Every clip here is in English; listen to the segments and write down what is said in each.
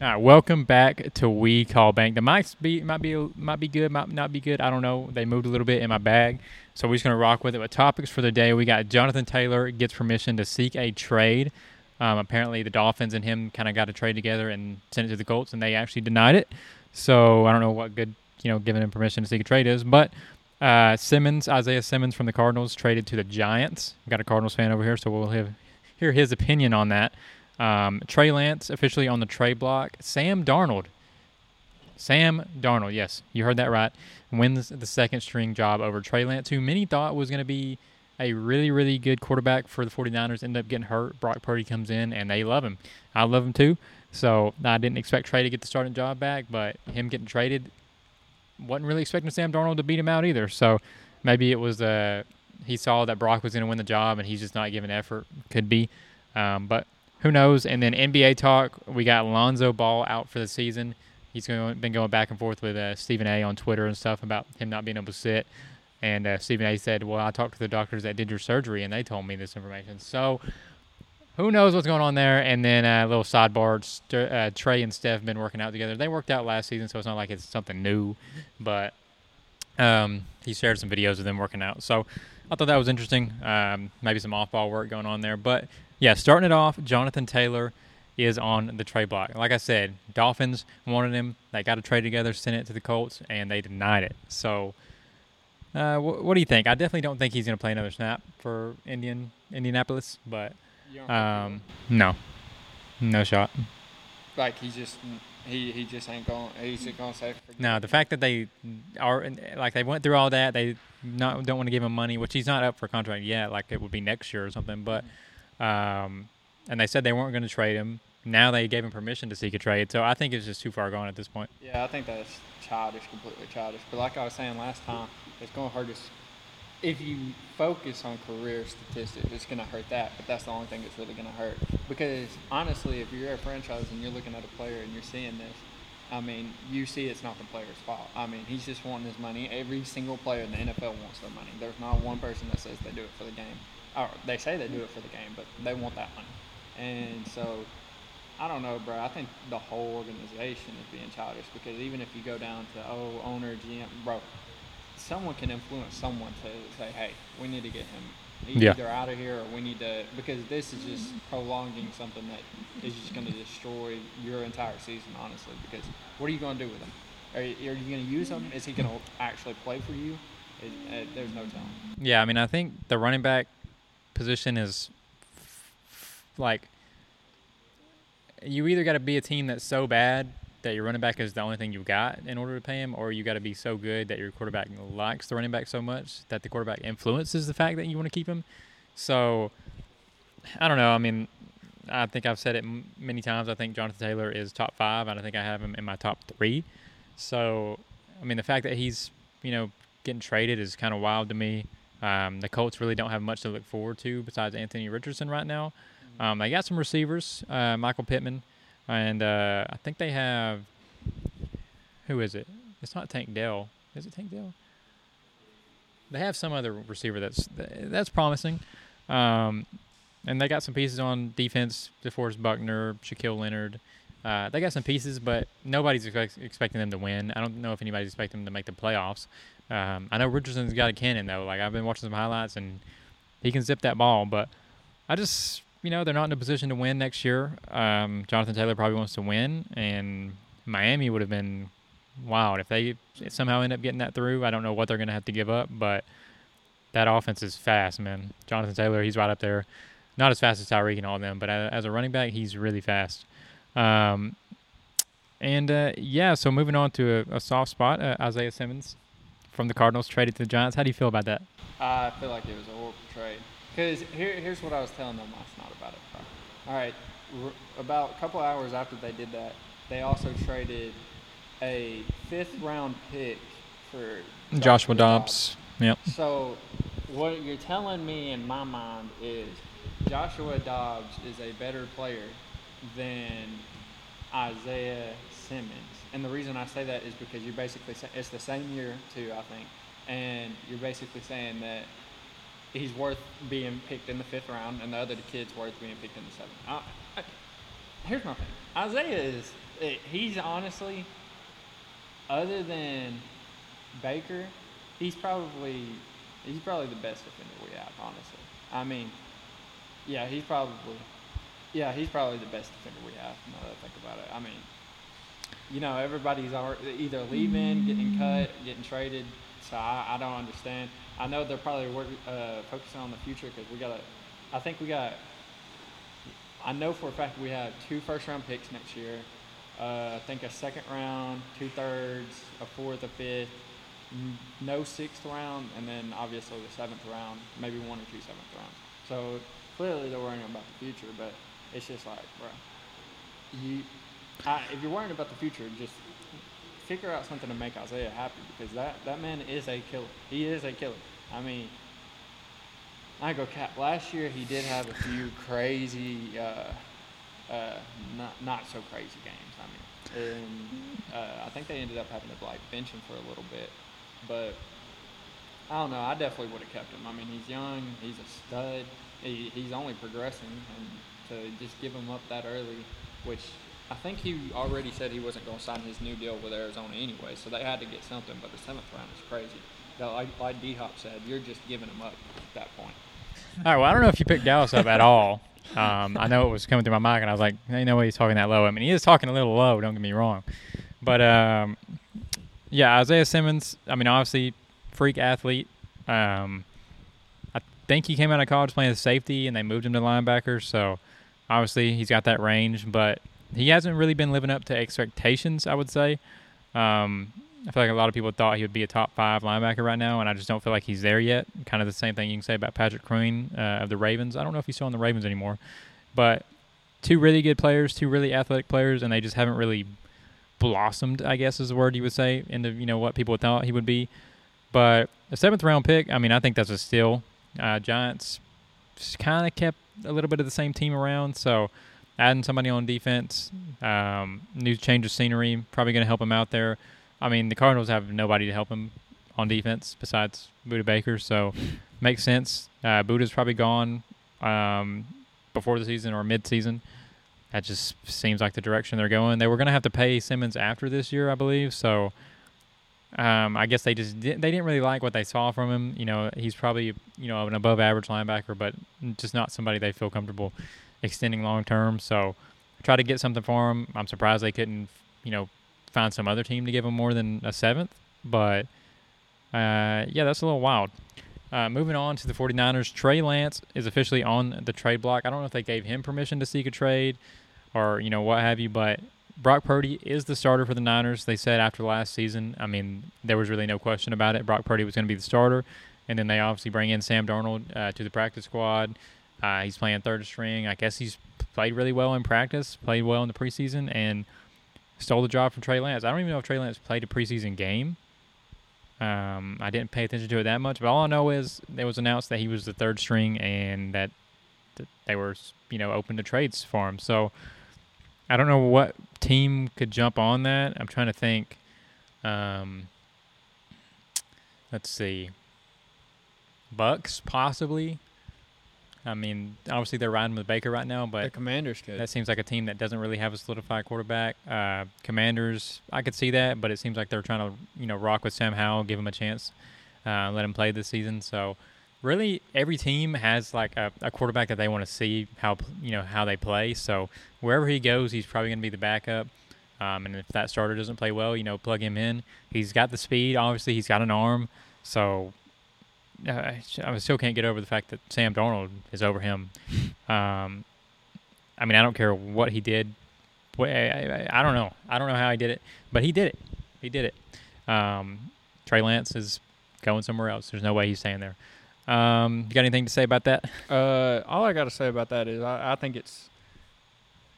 All right, welcome back to We Call Bank. The mics be might be might be good, might not be good. I don't know. They moved a little bit in my bag, so we're just gonna rock with it. But topics for the day: we got Jonathan Taylor gets permission to seek a trade. Um, apparently, the Dolphins and him kind of got a trade together and sent it to the Colts, and they actually denied it. So I don't know what good you know giving him permission to seek a trade is, but. Uh, Simmons, Isaiah Simmons from the Cardinals, traded to the Giants. We got a Cardinals fan over here, so we'll have, hear his opinion on that. Um, Trey Lance officially on the trade block. Sam Darnold. Sam Darnold, yes, you heard that right. Wins the second string job over Trey Lance, who many thought was going to be a really, really good quarterback for the 49ers. Ended up getting hurt. Brock Purdy comes in, and they love him. I love him too. So I didn't expect Trey to get the starting job back, but him getting traded, wasn't really expecting Sam Darnold to beat him out either. So maybe it was uh, he saw that Brock was going to win the job, and he's just not giving effort. Could be, um, but who knows? And then NBA talk, we got Lonzo Ball out for the season. He's going, been going back and forth with uh, Stephen A. on Twitter and stuff about him not being able to sit. And uh, Stephen A. said, "Well, I talked to the doctors that did your surgery, and they told me this information." So, who knows what's going on there? And then a uh, little sidebar: St- uh, Trae and Steph have been working out together. They worked out last season, so it's not like it's something new. But um, he shared some videos of them working out. So I thought that was interesting. Um, maybe some off-ball work going on there, but yeah, starting it off, Jonathan Taylor is on the trade block. Like I said, Dolphins wanted him. They got a trade together, sent it to the Colts, and they denied it. So, uh, wh- what do you think? I definitely don't think he's going to play another snap for Indian Indianapolis, but um, no, no shot. Like he just he he just ain't going. He's just going to say. No, the fact that they are like they went through all that, they not don't want to give him money, which he's not up for contract yet. Like it would be next year or something, but. Mm-hmm um, and they said they weren't going to trade him. Now they gave him permission to seek a trade. So I think it's just too far gone at this point. Yeah, I think that's childish, completely childish. But like I was saying last time, it's going to hurt us. If you focus on career statistics, it's going to hurt that. But that's the only thing that's really going to hurt. Because honestly, if you're a franchise and you're looking at a player and you're seeing this, I mean, you see it's not the player's fault. I mean, he's just wanting his money. Every single player in the NFL wants their money. There's not one person that says they do it for the game or they say they do it for the game, but they want that money. And so, I don't know, bro. I think the whole organization is being childish because even if you go down to oh owner, GM, bro, someone can influence someone to say, hey, we need to get him yeah. either out of here or we need to because this is just prolonging something that is just going to destroy your entire season, honestly. Because what are you going to do with him? Are you, are you going to use him? Is he going to actually play for you? It, it, there's no telling. Yeah, I mean, I think the running back position is like you either got to be a team that's so bad that your running back is the only thing you've got in order to pay him, or you got to be so good that your quarterback likes the running back so much that the quarterback influences the fact that you want to keep him. So I don't know. I mean, I think I've said it many times. I think Jonathan Taylor is top five, and I think I have him in my top three. So I mean, the fact that he's you know getting traded is kind of wild to me. Um, the Colts really don't have much to look forward to besides Anthony Richardson right now. Um, they got some receivers, uh, Michael Pittman, and uh, I think they have who is it? It's not Tank Dell. Is it Tank Dell? They have some other receiver that's that's promising, um, and they got some pieces on defense. DeForest Buckner, Shaquille Leonard. Uh, they got some pieces, but nobody's expect, expecting them to win. I don't know if anybody's expecting them to make the playoffs. Um, I know Richardson's got a cannon though. Like I've been watching some highlights and he can zip that ball. But I just, you know, they're not in a position to win next year. Um, Jonathan Taylor probably wants to win, and Miami would have been wild if they somehow end up getting that through. I don't know what they're going to have to give up, but that offense is fast, man. Jonathan Taylor, he's right up there. Not as fast as Tyreek and all of them, but as a running back, he's really fast. Um, and uh, yeah, so moving on to a, a soft spot, uh, Isaiah Simmons from the Cardinals traded to the Giants. How do you feel about that? I feel like it was a horrible trade. Because here, here's what I was telling them last night about it. All right, r- about a couple hours after they did that, they also traded a fifth round pick for Joshua, Joshua Dobbs. Yep. So what you're telling me in my mind is Joshua Dobbs is a better player than Isaiah Simmons. And the reason I say that is because you're basically say, it's the same year too, I think, and you're basically saying that he's worth being picked in the fifth round, and the other kid's worth being picked in the seventh. I, I, here's my thing. Isaiah is eh, he's honestly, other than Baker, he's probably he's probably the best defender we have. Honestly, I mean, yeah, he's probably yeah he's probably the best defender we have. Now that I think about it, I mean, you know, everybody's either leaving, getting cut, getting traded. So I, I don't understand. I know they're probably work, uh, focusing on the future because we got. I think we got. I know for a fact we have two first round picks next year. Uh, I think a second round, two thirds, a fourth, a fifth, no sixth round, and then obviously the seventh round, maybe one or two seventh rounds. So clearly they're worrying about the future, but it's just like, bro, you, I, if you're worrying about the future, just figure out something to make Isaiah happy because that, that man is a killer. He is a killer. I mean, I go cap. Last year he did have a few crazy, uh, uh, not not so crazy games. I mean, and uh, I think they ended up having to like bench him for a little bit, but I don't know. I definitely would have kept him. I mean, he's young. He's a stud. He, he's only progressing, and to just give him up that early, which I think he already said he wasn't going to sign his new deal with Arizona anyway, so they had to get something. But the seventh round is crazy. Like, like D Hop said, you're just giving him up at that point. All right. Well, I don't know if you picked Dallas up at all. Um, I know it was coming through my mind, and I was like, "Ain't no way he's talking that low." I mean, he is talking a little low. Don't get me wrong, but um, yeah, Isaiah Simmons. I mean, obviously, freak athlete. Um, I think he came out of college playing safety, and they moved him to linebacker. So obviously, he's got that range, but he hasn't really been living up to expectations. I would say. Um, I feel like a lot of people thought he would be a top five linebacker right now, and I just don't feel like he's there yet. Kind of the same thing you can say about Patrick Queen uh, of the Ravens. I don't know if he's still on the Ravens anymore, but two really good players, two really athletic players, and they just haven't really blossomed. I guess is the word you would say into you know what people thought he would be. But a seventh round pick, I mean, I think that's a steal. Uh, Giants kind of kept a little bit of the same team around, so adding somebody on defense, um, new change of scenery, probably going to help him out there. I mean, the Cardinals have nobody to help him on defense besides Budda Baker, so makes sense. Uh, Budda's probably gone um, before the season or mid-season. That just seems like the direction they're going. They were going to have to pay Simmons after this year, I believe. So um, I guess they just they didn't really like what they saw from him. You know, he's probably you know an above-average linebacker, but just not somebody they feel comfortable extending long term. So try to get something for him. I'm surprised they couldn't you know find some other team to give him more than a seventh. But uh, yeah, that's a little wild. Uh, moving on to the 49ers, Trey Lance is officially on the trade block. I don't know if they gave him permission to seek a trade or, you know, what have you, but Brock Purdy is the starter for the Niners. They said after last season, I mean, there was really no question about it. Brock Purdy was going to be the starter. And then they obviously bring in Sam Darnold uh, to the practice squad. Uh, he's playing third string. I guess he's played really well in practice, played well in the preseason, and stole the job from Trey Lance. I don't even know if Trey Lance played a preseason game. Um, I didn't pay attention to it that much, but all I know is it was announced that he was the third string and that, that they were, you know, open to trades for him. So I don't know what team could jump on that. I'm trying to think. Um, let's see. Bucks possibly. I mean, obviously they're riding with Baker right now, but the Commanders could. that seems like a team that doesn't really have a solidified quarterback. Uh, commanders, I could see that, but it seems like they're trying to, you know, rock with Sam Howell, give him a chance, uh, let him play this season. So, really, every team has like a, a quarterback that they want to see how, you know, how they play. So, wherever he goes, he's probably going to be the backup. Um, and if that starter doesn't play well, you know, plug him in. He's got the speed. Obviously, he's got an arm. So, uh, I still can't get over the fact that Sam Darnold is over him. Um, I mean, I don't care what he did. I, I, I don't know. I don't know how he did it, but he did it. He did it. Um, Trey Lance is going somewhere else. There's no way he's staying there. Um, you got anything to say about that? Uh, all I got to say about that is I, I think it's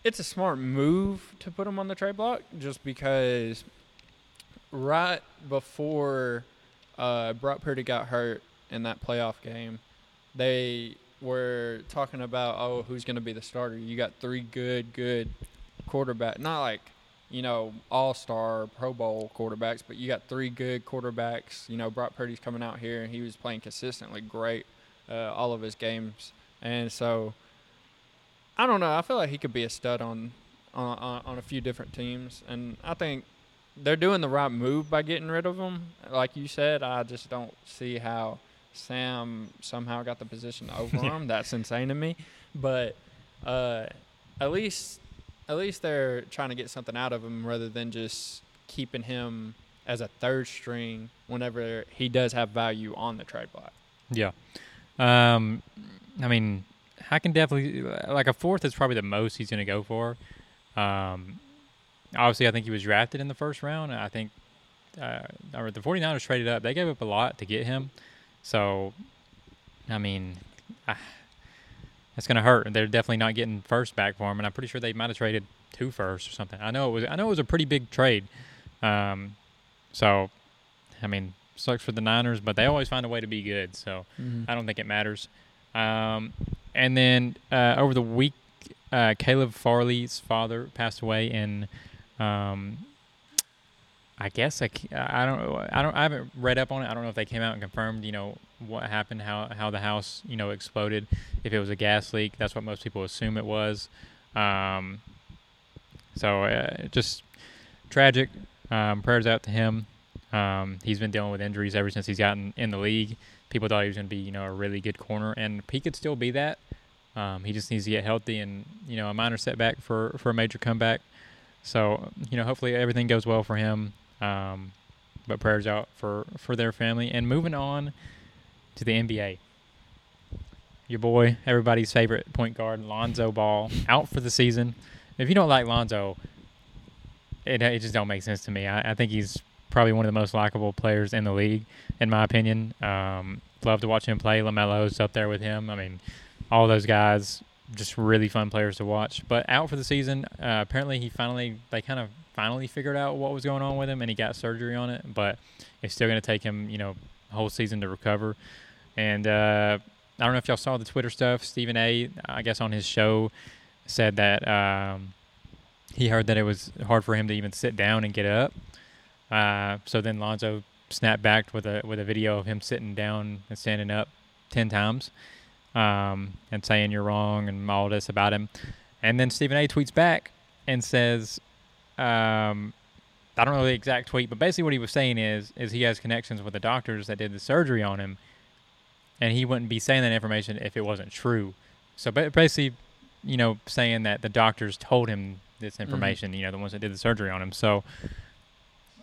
it's a smart move to put him on the trade block just because right before uh, Brock Purdy got hurt in that playoff game, they were talking about oh who's going to be the starter. You got three good good quarterback, not like you know all star Pro Bowl quarterbacks, but you got three good quarterbacks. You know Brock Purdy's coming out here and he was playing consistently great uh, all of his games, and so I don't know. I feel like he could be a stud on on, on, a few different teams, and I think they're doing the right move by getting rid of him. Like you said, I just don't see how Sam somehow got the position over him. That's insane to me. But uh, at least at least they're trying to get something out of him rather than just keeping him as a third string whenever he does have value on the trade block. Yeah. Um, I mean, I can definitely like a fourth is probably the most he's going to go for. Um, obviously, I think he was drafted in the first round. I think uh, the 49ers traded up. They gave up a lot to get him. So, I mean, I, that's going to hurt. They're definitely not getting first back for him, and I'm pretty sure they might have traded two first or something. I know it was. I know it was a pretty big trade. Um, so, I mean, sucks for the Niners, but they always find a way to be good. So, Mm-hmm. I don't think it matters. Um, and then uh, over the week, uh, Caleb Farley's father passed away in. Um, I guess I, I don't. I don't. I haven't read up on it. I don't know if they came out and confirmed. You know what happened, how how the house you know exploded. If it was a gas leak, that's what most people assume it was. Um, so uh, just tragic. Um, prayers out to him. Um, he's been dealing with injuries ever since he's gotten in the league. People thought he was going to be, you know, a really good corner, and he could still be that. Um, he just needs to get healthy, and you know, a minor setback for for a major comeback. So you know, hopefully everything goes well for him. Um, but prayers out for for their family. And moving on to the NBA, your boy, everybody's favorite point guard, Lonzo Ball, out for the season. If you don't like Lonzo, it it just don't make sense to me. I, I think he's probably one of the most likable players in the league, in my opinion. Um, love to watch him play. Lamelo's up there with him. I mean, all those guys, just really fun players to watch. But out for the season. Uh, apparently, he finally they kind of finally figured out what was going on with him, and he got surgery on it. But it's still going to take him, you know, a whole season to recover. And uh, I don't know if y'all saw the Twitter stuff. Stephen A. I guess on his show said that um, he heard that it was hard for him to even sit down and get up. Uh, so then Lonzo snapped back with a with a video of him sitting down and standing up ten times, um, and saying you're wrong and all this about him. And then Stephen A. tweets back and says, um, I don't know the exact tweet, but basically what he was saying is is he has connections with the doctors that did the surgery on him, and he wouldn't be saying that information if it wasn't true. So ba- basically, you know, saying that the doctors told him this information, you know, the ones that did the surgery on him. So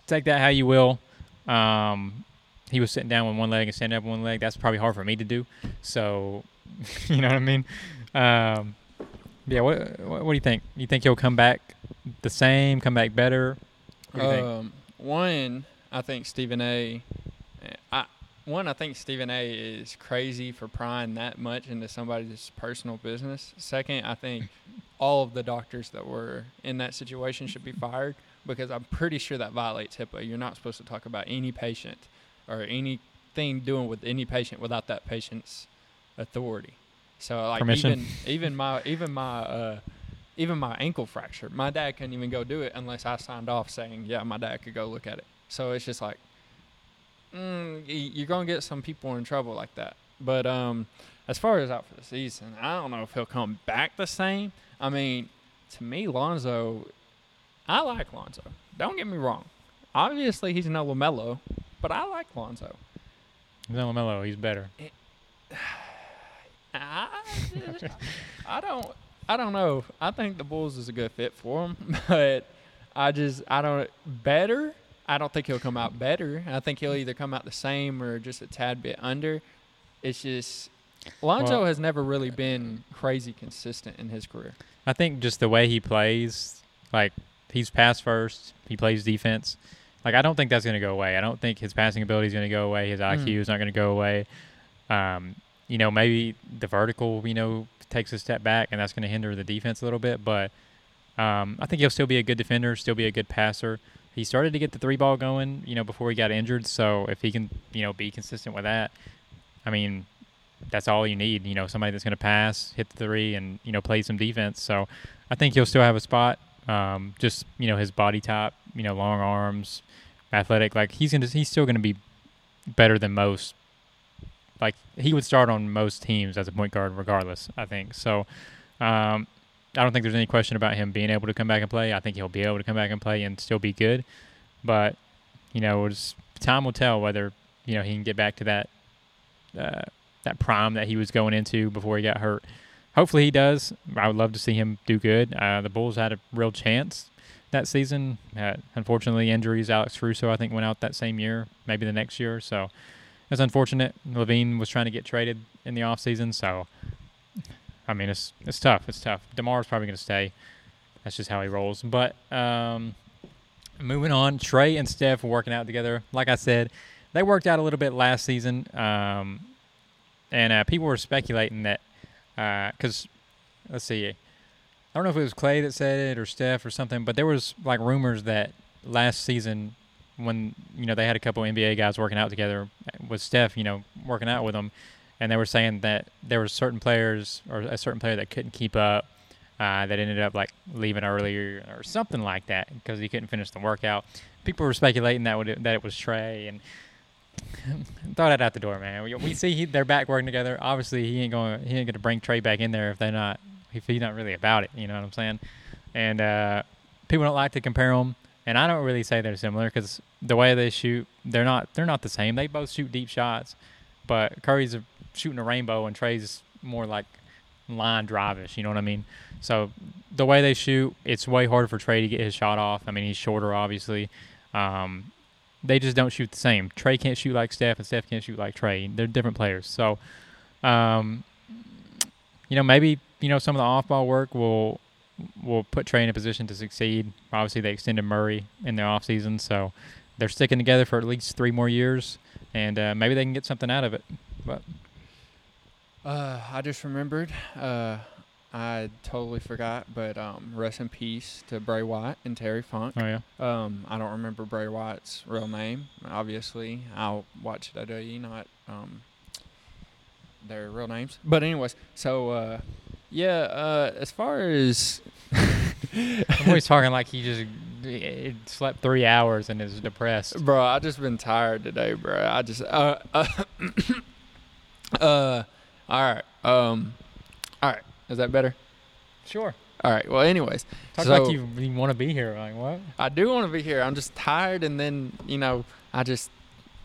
take that how you will. Um, he was sitting down with one leg and standing up with one leg. That's probably hard for me to do. So, you know what I mean? Um, yeah. What, what What do you think? You think he'll come back the same? Come back better? What do you think? Um, one, I think Stephen A. I one, I think Stephen A. is crazy for prying that much into somebody's personal business. Second, I think all of the doctors that were in that situation should be fired because I'm pretty sure that violates HIPAA. You're not supposed to talk about any patient or anything doing with any patient without that patient's authority. So like Permission. even even my even my uh, even my ankle fracture, my dad couldn't even go do it unless I signed off saying, yeah, my dad could go look at it. So it's just like, mm, you're gonna get some people in trouble like that. But um, as far as out for the season, I don't know if he'll come back the same. I mean, to me, Lonzo, I like Lonzo. Don't get me wrong. Obviously, he's no Lamelo, but I like Lonzo. No, Lamelo, he's better. I, I don't I don't know. I think the Bulls is a good fit for him, but I just I don't better. I don't think he'll come out better. I think he'll either come out the same or just a tad bit under. It's just Lonzo Well- has never really been crazy consistent in his career. I think just the way he plays, like he's pass first, he plays defense. Like I don't think that's going to go away. I don't think his passing ability is going to go away. His IQ Mm. is not going to go away. Um, you know, maybe the vertical, you know, takes a step back, and that's going to hinder the defense a little bit. But um, I think he'll still be a good defender, still be a good passer. He started to get the three ball going, you know, before he got injured. So if he can, you know, be consistent with that, I mean, that's all you need. You know, somebody that's going to pass, hit the three, and you know, play some defense. So I think he'll still have a spot. Um, just you know, his body type, you know, long arms, athletic. Like he's gonna, he's still going to be better than most. Like he would start on most teams as a point guard, regardless. I think so. Um, I don't think there's any question about him being able to come back and play. I think he'll be able to come back and play and still be good. But you know, it's, time will tell whether you know he can get back to that uh, that prime that he was going into before he got hurt. Hopefully he does. I would love to see him do good. Uh, the Bulls had a real chance that season. Uh, unfortunately, injuries. Alex Caruso, I think, went out that same year, maybe the next year. So it's unfortunate. LaVine was trying to get traded in the offseason. So, I mean, it's it's tough. It's tough. DeMar's probably going to stay. That's just how he rolls. But um, moving on, Trae and Steph working out together. Like I said, they worked out a little bit last season. Um, and uh, people were speculating that because uh, let's see, I don't know if it was Clay that said it or Steph or something, but there was like rumors that last season when you know they had a couple NBA guys working out together with Steph, you know, working out with them, and they were saying that there were certain players or a certain player that couldn't keep up. Uh, that ended up like leaving earlier or something like that because he couldn't finish the workout. People were speculating that would that it was Trae, and throw that out the door, man. We, we see he, they're back working together. Obviously, he ain't going. He ain't going to bring Trae back in there if they're not. If he's not really about it, you know what I'm saying? And uh, people don't like to compare them, and I don't really say they're similar because the way they shoot, they're not. They're not the same. They both shoot deep shots, but Curry's shooting a rainbow, and Trae's more like line drivish. You know what I mean? So the way they shoot, it's way harder for Trae to get his shot off. I mean, he's shorter, obviously. Um, they just don't shoot the same. Trae can't shoot like Steph, and Steph can't shoot like Trae. They're different players. So, um, you know, maybe you know some of the off-ball work will will put Trae in a position to succeed. Obviously, they extended Murray in their offseason, so they're sticking together for at least three more years, and uh, maybe they can get something out of it. But uh, I just remembered. Uh, I totally forgot, but um, rest in peace to Bray Wyatt and Terry Funk. Oh yeah. Um, I don't remember Bray Wyatt's real name. Obviously, I'll watch WWE, not um, their real names. But anyways, so uh, yeah. Uh, as far as I'm always talking like he just slept three hours and is depressed. Bro, I just been tired today, bro. I just uh uh, uh all right um all right is that better? Sure. All right. Well, anyways, talk so like you, you want to be here. Like what? I do want to be here. I'm just tired, and then you know, I just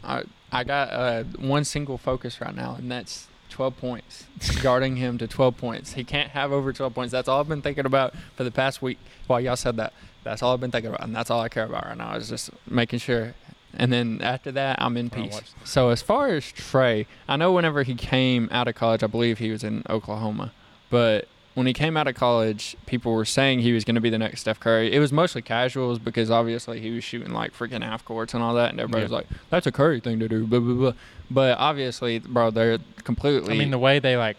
I I got uh, one single focus right now, and that's 12 points. guarding him to 12 points. He can't have over 12 points. That's all I've been thinking about for the past week. While y'all said that, that's all I've been thinking about, and that's all I care about right now is just making sure. And then after that, I'm in peace. So as far as Trae, I know whenever he came out of college, I believe he was in Oklahoma. But when he came out of college, people were saying he was going to be the next Steph Curry. It was mostly casuals because obviously he was shooting like freaking half courts and all that, and everybody yeah. was like, "That's a Curry thing to do." Blah blah blah. But obviously, bro, they're completely. I mean, the way they like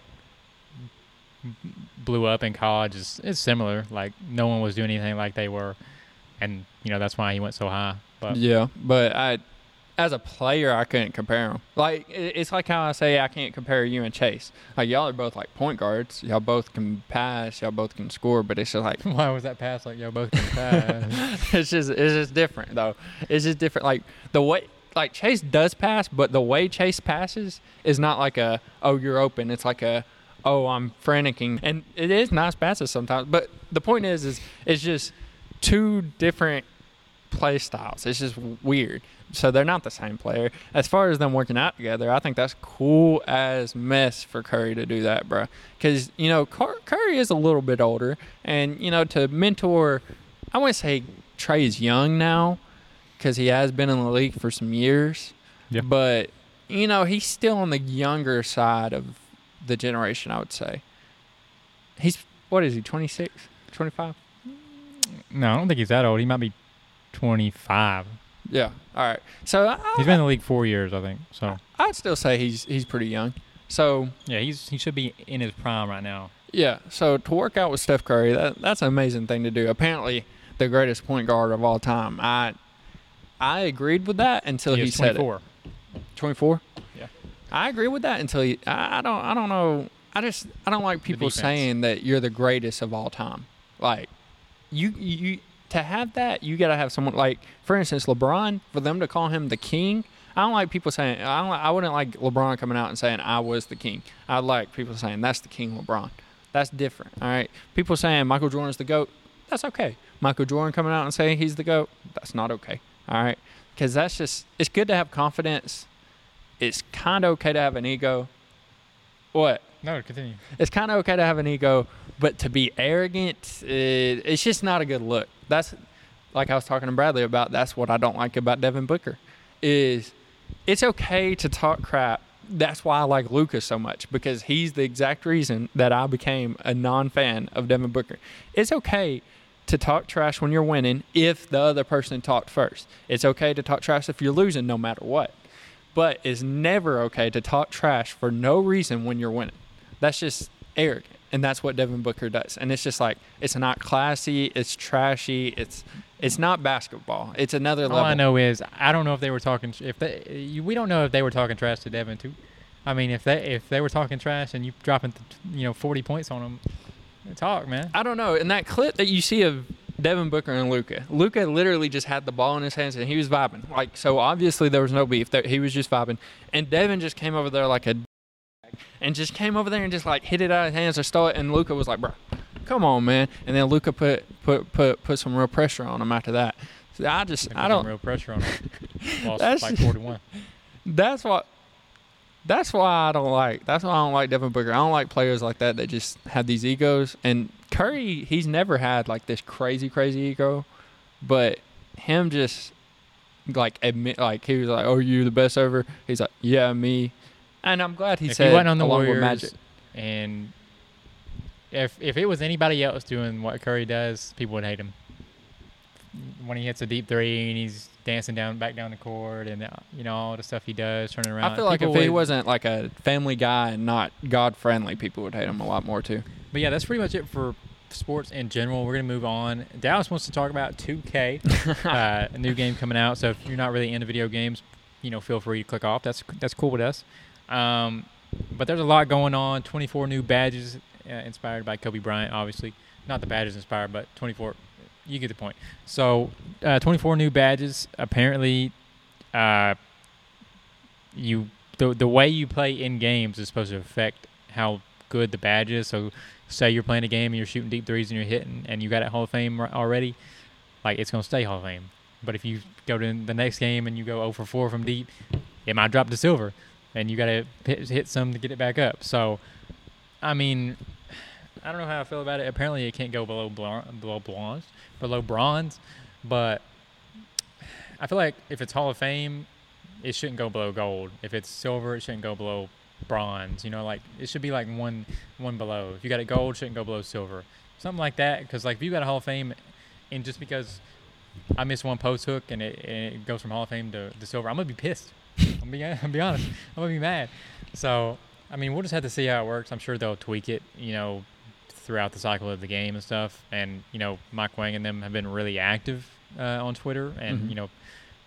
blew up in college is is similar. Like no one was doing anything like they were, and you know that's why he went so high. But yeah, but I as a player, I couldn't compare them. Like it's like how I say I can't compare you and Chase. Like y'all are both like point guards. Y'all both can pass. Y'all both can score. But it's just like why was that pass like y'all both can pass? it's just it's just different though. It's just different. Like the way like Chase does pass, but the way Chase passes is not like a oh you're open. It's like a oh I'm franticing, and it is nice passes sometimes. But the point is is it's just two different play styles. It's just weird so they're not the same player. As far as them working out together, I think that's cool as mess for Curry to do that, bro. Because you know Curry is a little bit older, and you know to mentor, I wouldn't say Trae is young now, because he has been in the league for some years. Yeah. But you know he's still on the younger side of the generation. I would say. He's what is he? 26, 25? No, I don't think he's that old. He might be 25. Yeah. All right. So I, he's been in the league four years, I think. So I'd still say he's he's pretty young. So yeah, he's he should be in his prime right now. Yeah. So to work out with Steph Curry, that that's an amazing thing to do. Apparently, the greatest point guard of all time. I I agreed with that until he, he said 24. it. Twenty four. Yeah. I agree with that until he. I, I don't. I don't know. I just. I don't like people saying that you're the greatest of all time. Like, you you to have that, you got to have someone like, for instance, LeBron. For them to call him the king, I don't like people saying. I don't. I wouldn't like LeBron coming out and saying I was the king. I like people saying that's the king LeBron. That's different. All right. People saying Michael Jordan's the GOAT, that's okay. Michael Jordan coming out and saying he's the GOAT, that's not okay. All right. Because that's just, it's good to have confidence. It's kind of okay to have an ego. What? No, continue. It's kind of okay to have an ego, but to be arrogant, it, it's just not a good look. That's like I was talking to Bradley about. That's what I don't like about Devin Booker. Is it's okay to talk crap. That's why I like Lucas so much because he's the exact reason that I became a non-fan of Devin Booker. It's okay to talk trash when you're winning if the other person talked first. It's okay to talk trash if you're losing no matter what. But it's never okay to talk trash for no reason when you're winning. That's just arrogant. And that's what Devin Booker does. And it's just like it's not classy, it's trashy, it's it's not basketball. It's another level. All I know is I don't know if they were talking if they we don't know if they were talking trash to Devin too. I mean, if they if they were talking trash and you dropping you know 40 points on them, talk, man. I don't know. In that clip that you see of Devin Booker and Luka. Luka literally just had the ball in his hands and he was vibing. Like so, obviously there was no beef. He was just vibing, and Devin just came over there like a and just came over there and just like hit it out of his hands or stole it. And Luka was like, "Bro, come on, man!" And then Luka put put put put some real pressure on him after that. So I just I don't real pressure on him. Lost that's by 41. That's what. That's why I don't like. That's why I don't like Devin Booker. I don't like players like that that just have these egos. And Curry, he's never had like this crazy, crazy ego, but him just like admit, like he was like, "Oh, you the best ever." He's like, "Yeah, me." And I'm glad he if said he went on the Warriors Magic. and if if it was anybody else doing what Curry does, people would hate him. When he hits a deep three and he's dancing down back down the court and uh, you know all the stuff he does, turning around. I feel like if he wasn't like a family guy and not God friendly, people would hate him a lot more too. But yeah, that's pretty much it for sports in general. We're gonna move on. Dallas wants to talk about 2K, uh, a new game coming out. So if you're not really into video games, you know, feel free to click off. That's that's cool with us. Um, but there's a lot going on. 24 new badges uh, inspired by Kobe Bryant, obviously. Not the badges inspired, but 24. You get the point. So, uh, 24 new badges. Apparently, uh, you the the way you play in games is supposed to affect how good the badge is. So, say you're playing a game and you're shooting deep threes and you're hitting, and you got it Hall of Fame already, like it's gonna stay Hall of Fame. But if you go to the next game and you go 0 for 4 from deep, it might drop to silver and you got to hit, some to get it back up. So, I mean, I don't know how I feel about it. Apparently, it can't go below below bronze, below bronze, but I feel like if it's Hall of Fame, it shouldn't go below gold. If it's silver, it shouldn't go below bronze. You know, like it should be like one one below. If you got it gold, shouldn't go below silver. Something like that. Because like if you got a Hall of Fame, and just because I miss one post hook and it, and it goes from Hall of Fame to, to silver, I'm gonna be pissed. I'm be, I'm be honest. I'm gonna be mad. So I mean, we'll just have to see how it works. I'm sure they'll tweak it, you know, throughout the cycle of the game and stuff. And you know, Mike Wang and them have been really active uh, on Twitter and mm-hmm. you know,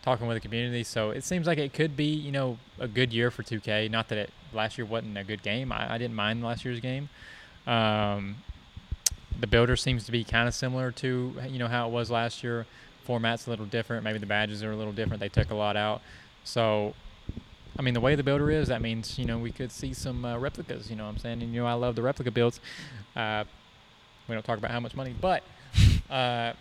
talking with the community. So it seems like it could be you know a good year for 2K. Not that it last year wasn't a good game. I, I didn't mind last year's game. Um, the builder seems to be kind of similar to you know how it was last year. Format's a little different. Maybe the badges are a little different. They took a lot out. So, I mean, the way the builder is, that means, you know, we could see some uh, replicas, you know what I'm saying? And, you know, I love the replica builds. Uh, we don't talk about how much money, but, uh,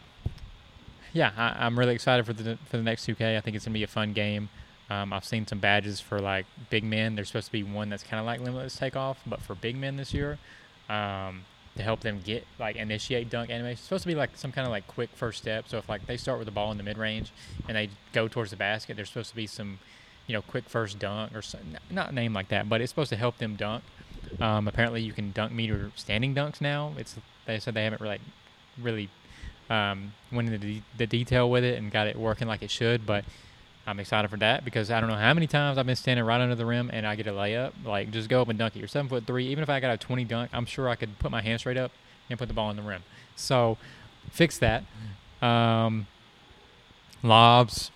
yeah, I, am really excited for the for the next 2K. I think it's gonna be a fun game. Um, I've seen some badges for like big men. There's supposed to be one that's kind of like limitless takeoff, but for big men this year, um, to help them get like initiate dunk animation. It's supposed to be like some kind of like quick first step. So if like they start with the ball in the mid range and they go towards the basket, there's supposed to be some, you know, quick first dunk or some, not name like that, but it's supposed to help them dunk. Um, apparently, you can dunk meter standing dunks now. It's they said they haven't really, really um, went into the, the detail with it and got it working like it should, but I'm excited for that because I don't know how many times I've been standing right under the rim and I get a layup. Like just go up and dunk it. You're seven foot three. Even if I got a 20 dunk, I'm sure I could put my hand straight up and put the ball in the rim. So fix that. Um, lobs.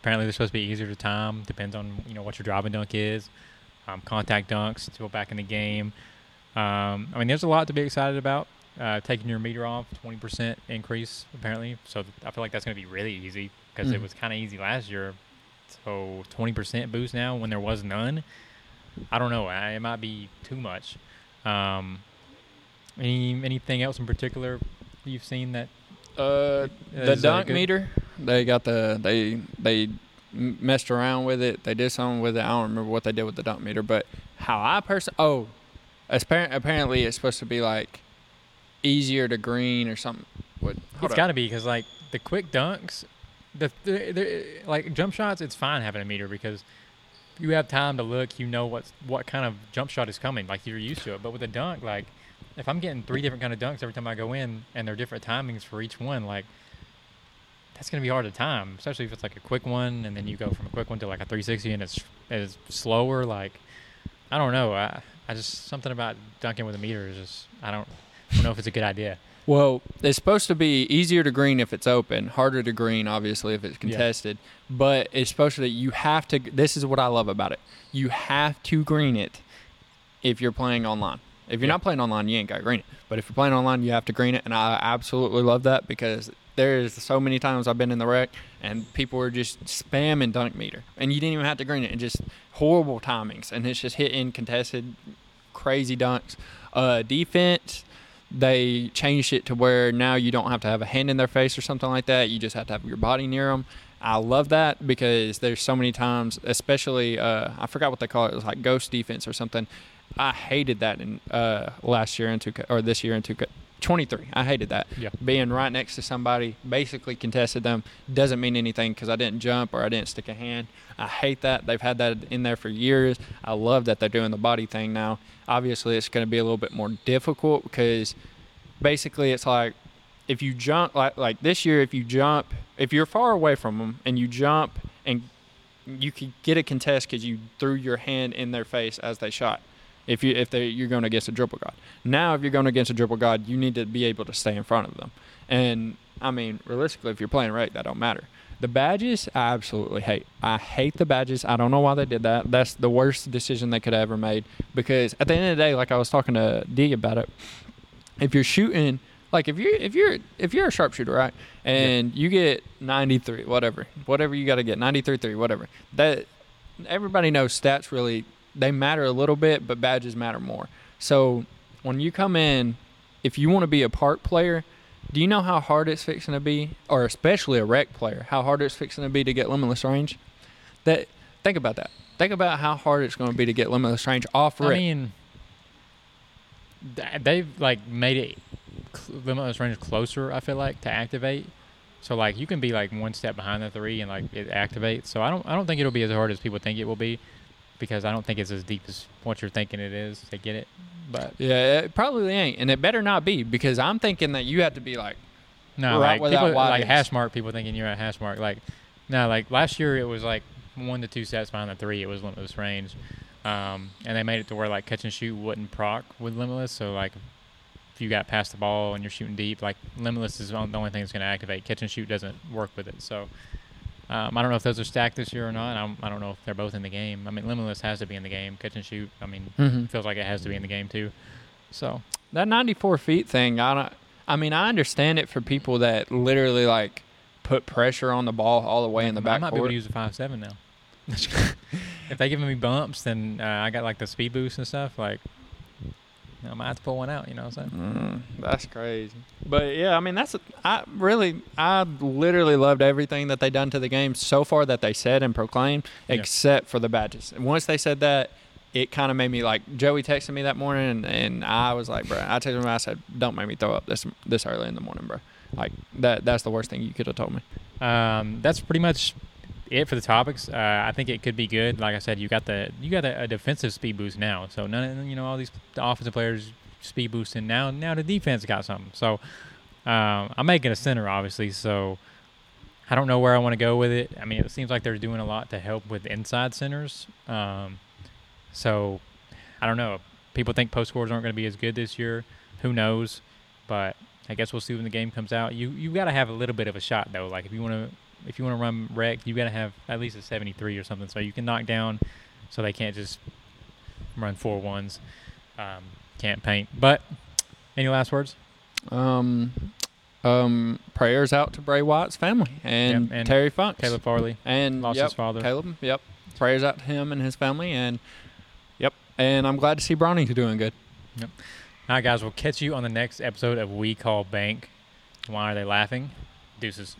Apparently they're supposed to be easier to time. Depends on you know what your driving dunk is. Um, contact dunks still back in the game. Um, I mean, there's a lot to be excited about. Uh, taking your meter off, 20% increase apparently. So I feel like that's going to be really easy because mm. it was kind of easy last year. So 20% boost now when there was none. I don't know. It might be too much. Um, Any anything else in particular you've seen that Uh, the uh, dunk meter. They got the they they messed around with it. They did something with it. I don't remember what they did with the dunk meter, but how I personally oh, apparently apparently it's supposed to be like easier to green or something. What? Hold It's up. got to be because like the quick dunks, the, the, the like jump shots. It's fine having a meter because you have time to look. You know what's what kind of jump shot is coming. Like you're used to it. But with a dunk, like if I'm getting three different kind of dunks every time I go in, and they're different timings for each one, like that's gonna be hard to time. Especially if it's like a quick one, and then you go from a quick one to like a 360, and it's it's slower. Like I don't know. I I just something about dunking with a meter is just I don't I don't know if it's a good idea. Well, it's supposed to be easier to green if it's open, harder to green obviously if it's contested. But it's supposed to you have to. This is what I love about it. You have to green it if you're playing online. If you're Yeah. not playing online, you ain't got to green it. But if you're playing online, you have to green it, and I absolutely love that because there's so many times I've been in the rec and people were just spamming dunk meter, and you didn't even have to green it, and just horrible timings, and it's just hitting contested, crazy dunks. Uh, defense, they changed it to where now you don't have to have a hand in their face or something like that. You just have to have your body near them. I love that because there's so many times, especially uh, I forgot what they call it. It was like ghost defense or something. I hated that in uh, last year in 2K or this year in 2K 23. I hated that. Yeah. Being right next to somebody, basically contested them, doesn't mean anything because I didn't jump or I didn't stick a hand. I hate that. They've had that in there for years. I love that they're doing the body thing now. Obviously, it's going to be a little bit more difficult because basically it's like if you jump like like this year if you jump if you're far away from them and you jump and you could get a contest because you threw your hand in their face as they shot if you if they you're going against a dribble god now if you're going against a dribble god you need to be able to stay in front of them. And i mean realistically if you're playing right that don't matter. The badges i absolutely hate. I hate the badges. I don't know why they did that. That's the worst decision they could have ever made because at the end of the day like i was talking to d about it if you're shooting like if you're if you're if you're a sharpshooter right and you get 93 whatever whatever you got to get 93 3 whatever that everybody knows stats really they matter a little bit but badges matter more so when you come in if you want to be a park player do you know how hard it's fixing to be or especially a rec player how hard it's fixing to be to get limitless range that think about that think about how hard it's going to be to get limitless range off I rec mean, they've like made it limitless range closer. I feel like to activate. So like you can be like one step behind the three and like it activates. So I don't I don't think it'll be as hard as people think it will be, because I don't think it's as deep as what you're thinking it is to get it. But Yeah, it probably ain't, and it better not be because I'm thinking that you have to be like, no, Right like people, like hash mark people thinking you're at hash mark. Like no, like last year it was like one to two sets behind the three. It was limitless range, um, and they made it to where like catch and shoot wouldn't proc with limitless. So like if you got past the ball and you're shooting deep, like limitless is the only thing that's going to activate. Catch and shoot doesn't work with it. So um, I don't know if those are stacked this year or not. I'm, I don't know if they're both in the game. I mean, limitless has to be in the game. Catch and shoot. I mean, Mhm. feels like it has to be in the game too. So that 94 feet thing. I don't. I mean, I understand it for people that literally like put pressure on the ball all the way in the back. I back might be able to use a five seven now. if they giving me bumps, then uh, I got like the speed boost and stuff. Like I might have to pull one out. You know what I'm saying? Mm, that's crazy. But yeah, I mean, that's a, I really, I literally loved everything that they done to the game so far that they said and proclaimed, Yeah. except for the badges. And once they said that, it kind of made me like Joey texted me that morning, and, and I was like, bro, I texted him, I said, don't make me throw up this this early in the morning, bro. Like that, that's the worst thing you could have told me. Um, that's pretty much it for the topics. Uh, I think it could be good. Like I said, you got the you got a, a defensive speed boost now. So none of you know all these the offensive players speed boosting now. Now the defense got something. So um, I'm making a center obviously. So I don't know where I want to go with it. I mean, it seems like they're doing a lot to help with inside centers. Um, so I don't know. People think post scores aren't going to be as good this year. Who knows? But I guess we'll see when the game comes out. You you got to have a little bit of a shot though. Like if you want to if you want to run rec, you got to have at least a 73 or something, so you can knock down, so they can't just run four ones. Um, can't paint. But any last words? Um, um, prayers out to Bray Wyatt's family and, Yep, and Terry Funk. Caleb Farley and lost yep, his father. Caleb, yep. Prayers out to him and his family, and yep. And I'm glad to see Bronny's doing good. Yep. All right, guys. We'll catch you on the next episode of We Call Bank. Why are they laughing? Deuces.